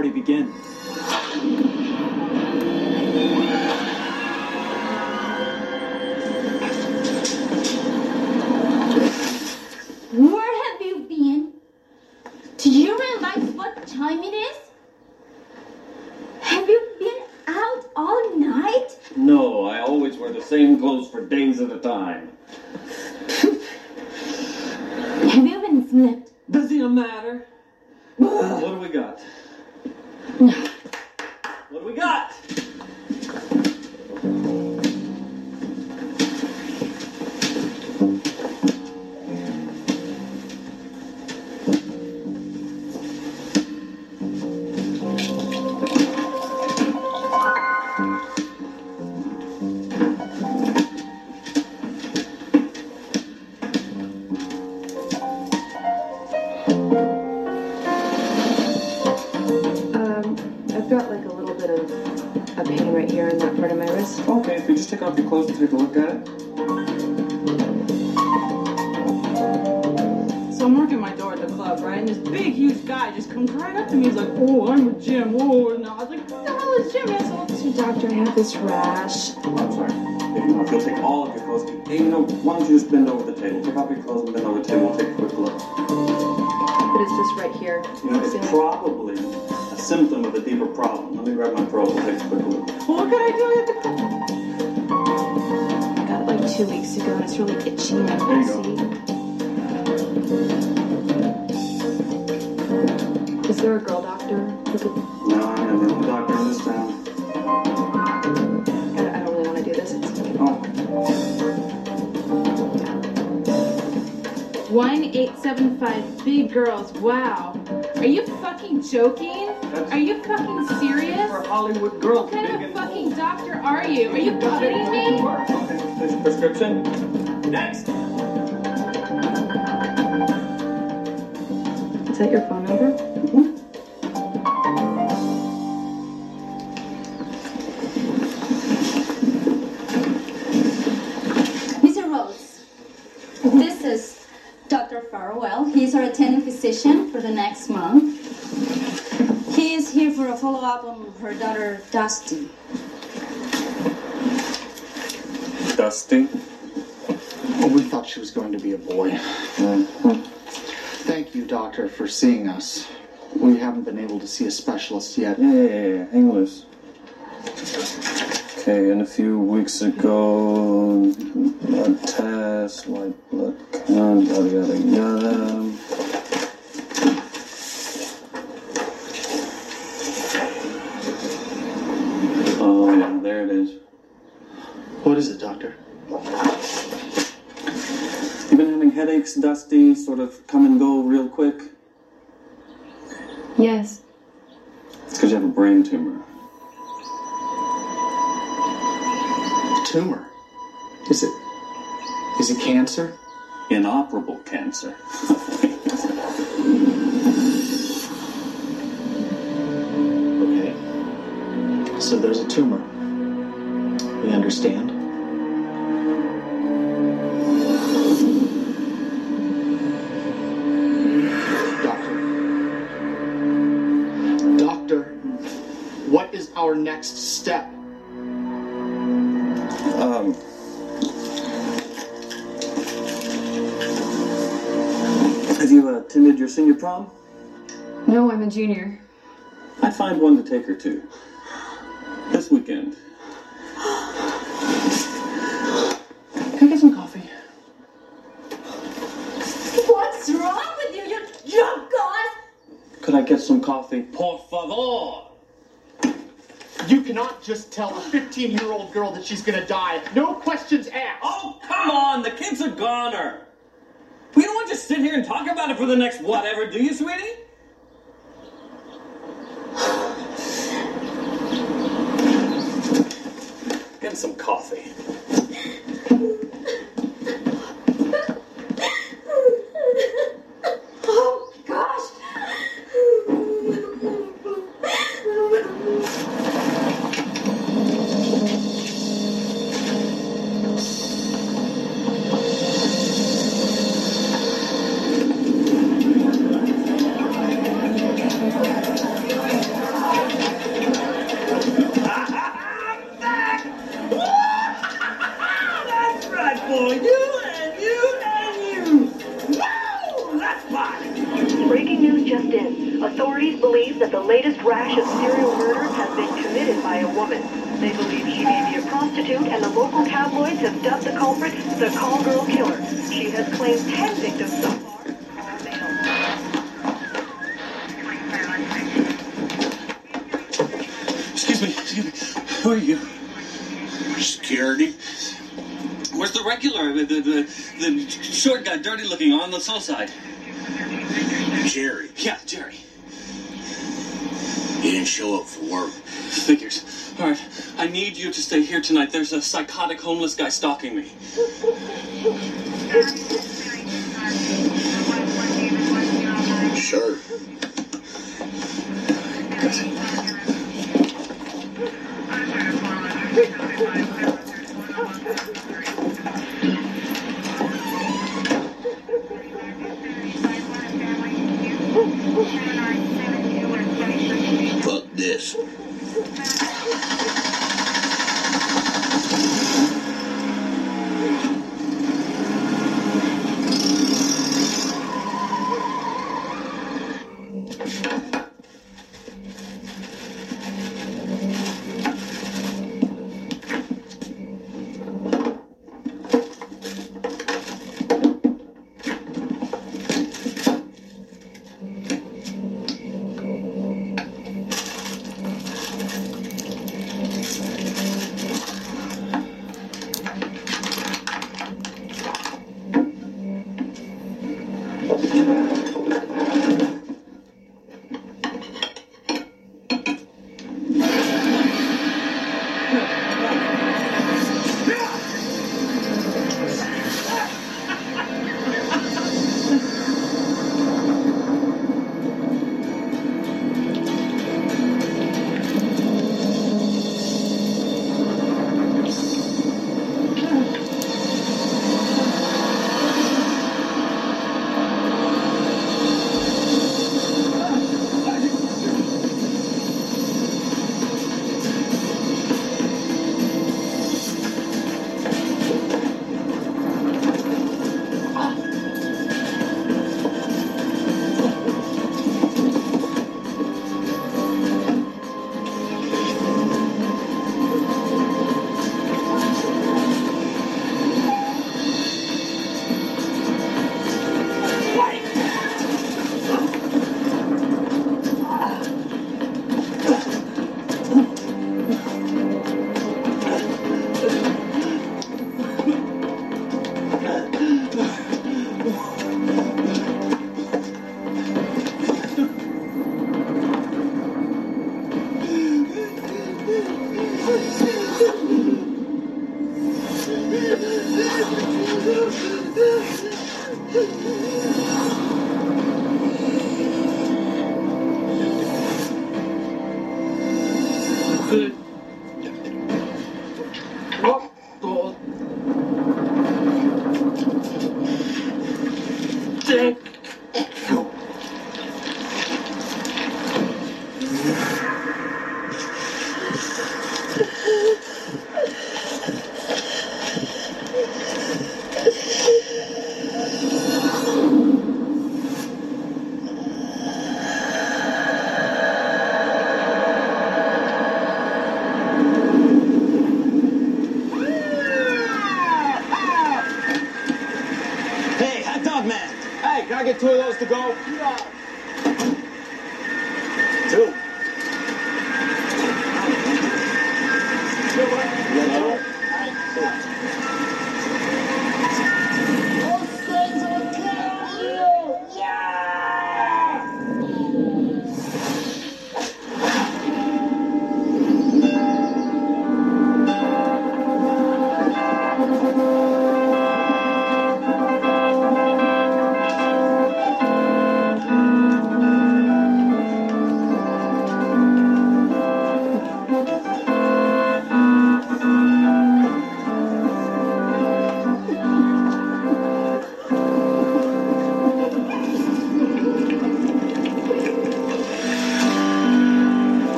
party begin. fucking doctor are you? Are you kidding me? Prescription? Next. doctor for seeing us. We haven't been able to see a specialist yet. Yeah, yeah, yeah. English. Okay, and a few weeks ago, blood test, white blood count, yada yada yada. Dusty sort of come and go real quick? Yes. It's because you have a brain tumor. A tumor? Is it? Is it cancer? Inoperable cancer. okay. So there's a tumor. We understand. next step? Um, have you attended your senior prom? No, I'm a junior. I find one to take her to. This weekend. Can I get some coffee? What's wrong with you, you drunk god! Could I get some coffee? Por favor! cannot just tell a 15 year old girl that she's gonna die. No questions asked. Oh, come on. The kid's a goner. We don't want to just sit here and talk about it for the next whatever, do you, sweetie? Get some coffee. you to stay here tonight. There's a psychotic homeless guy stalking me.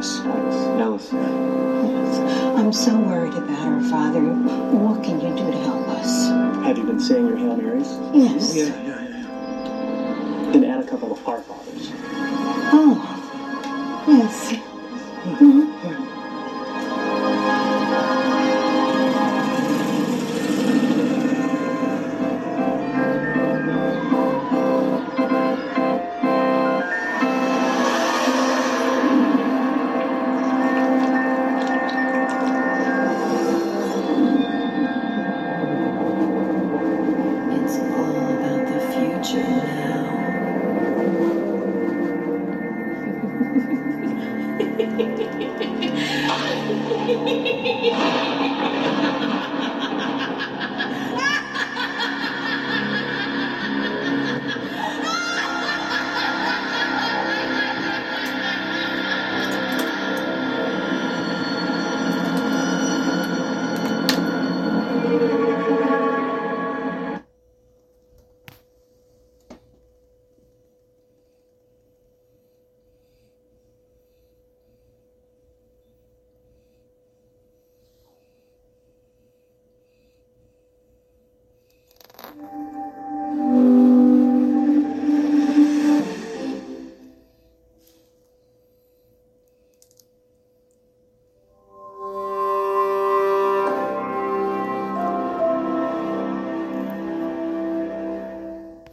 named